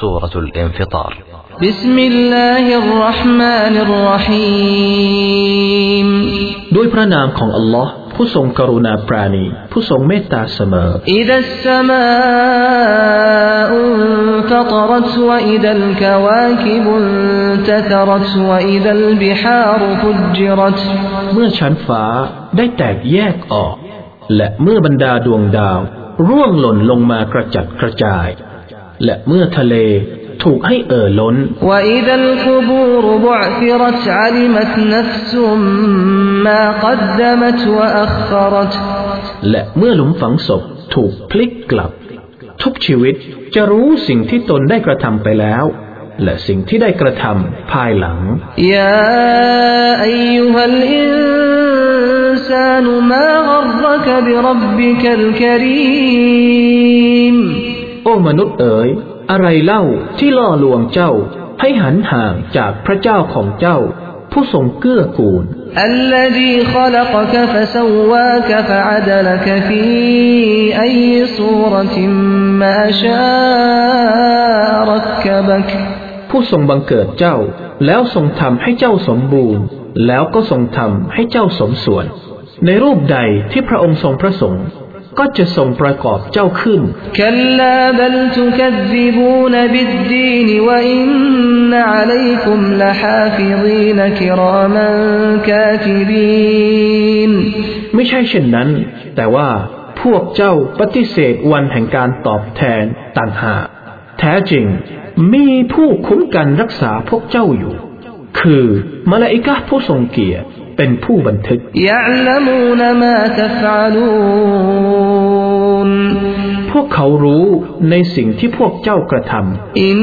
سورة الانفطار بسم الله الرحمن الرحيم ด้วยพระนามของอัลลอฮ์ผู้ทรงกรุณาปราณี ผู้ทรงเมตตาเสมอ إذا السماء انفطرت وإذا الكواكب انتثرت وإذا البحار فجرت เมื่อชั้นฟ้าได้แตกแยกออก และเมื่อบรรดาดวงดาว ร่วงหล่นลงมากระจัดกระจาย และเมื่อทะเลถูกให้เอ่อล้น وإذا القبور بعثرت علمت نفس ما قدمت وأخرت และเมื่อหลุมฝังศพถูกพลิกกลับ ทุกชีวิตจะรู้สิ่งที่ตนได้กระทำไปแล้ว และสิ่งที่ได้กระทำภายหลัง يا أيها الإنسان ما غرك بربك الكريم โอ้ มนุษย์เอ๋ย อะไรเล่าที่ล่อลวงเจ้า ให้หันห่างจากพระเจ้าของเจ้า ผู้ทรงเกื้อกูล الذي خلقك فسواك فعدلك في أي صورة ما شاء ركبك ผู้ทรงบังเกิดเจ้า แล้วทรงทำให้เจ้าสมบูรณ์ แล้วก็ทรงทำให้เจ้าสมส่วน ในรูปใดที่พระองค์ทรงประสงค์ ก็จะทรงประกอบเจ้าขึ้นไม่ใช่เช่นนั้น แต่ว่าพวกเจ้าปฏิเสธวันแห่งการตอบแทนต่างหากแท้จริง มีผู้คุ้มกันรักษาพวกเจ้าอยู่ คือมาลาอิกะผู้ทรงเกียรติ เป็นผู้บันทึกพวกเขารู้ในสิ่งที่พวกเจ้ากระทำอิน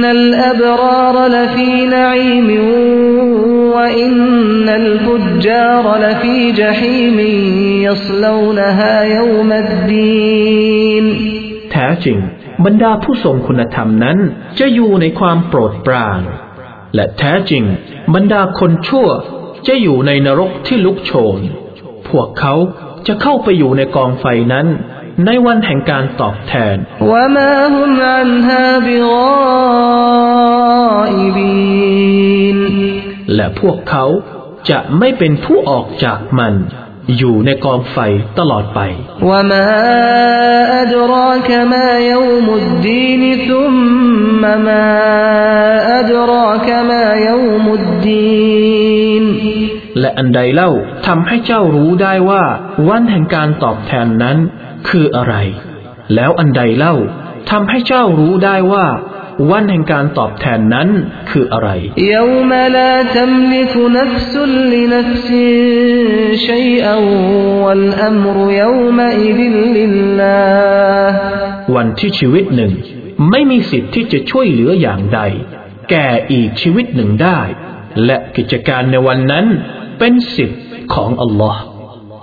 นัลอับรารลฟีนัยมวะอินนัลฟุจารลฟีจฮีมยัสลวนฮายอมดดีนแท้จริง บรรดาผู้ทรงคุณธรรมนั้น จะอยู่ในความโปรดปราน และแท้จริง บรรดาคนชั่ว จะอยู่ในนรกที่ลุกโชน พวกเขาจะเข้าไปอยู่ในกองไฟนั้น ในวันแห่งการตอบแทน และพวกเขาจะไม่เป็นผู้ออกจากมัน อยู่ในกองไฟตลอดไปและ และอันใดเล่าทำให้เจ้ารู้ได้ว่า วันแห่งการตอบแทนนั้น คืออะไร แล้วอันใดเล่าทำให้เจ้ารู้ได้ว่า วันแห่งการตอบแทนนั้นคืออะไรวันที่ชีวิตหนึ่ง ไม่มีสิทธิ์ที่จะช่วยเหลืออย่างใด แก่อีกชีวิตหนึ่งได้ และกิจการในวันนั้น เป็นสิทธิ์ของอัลลอฮ์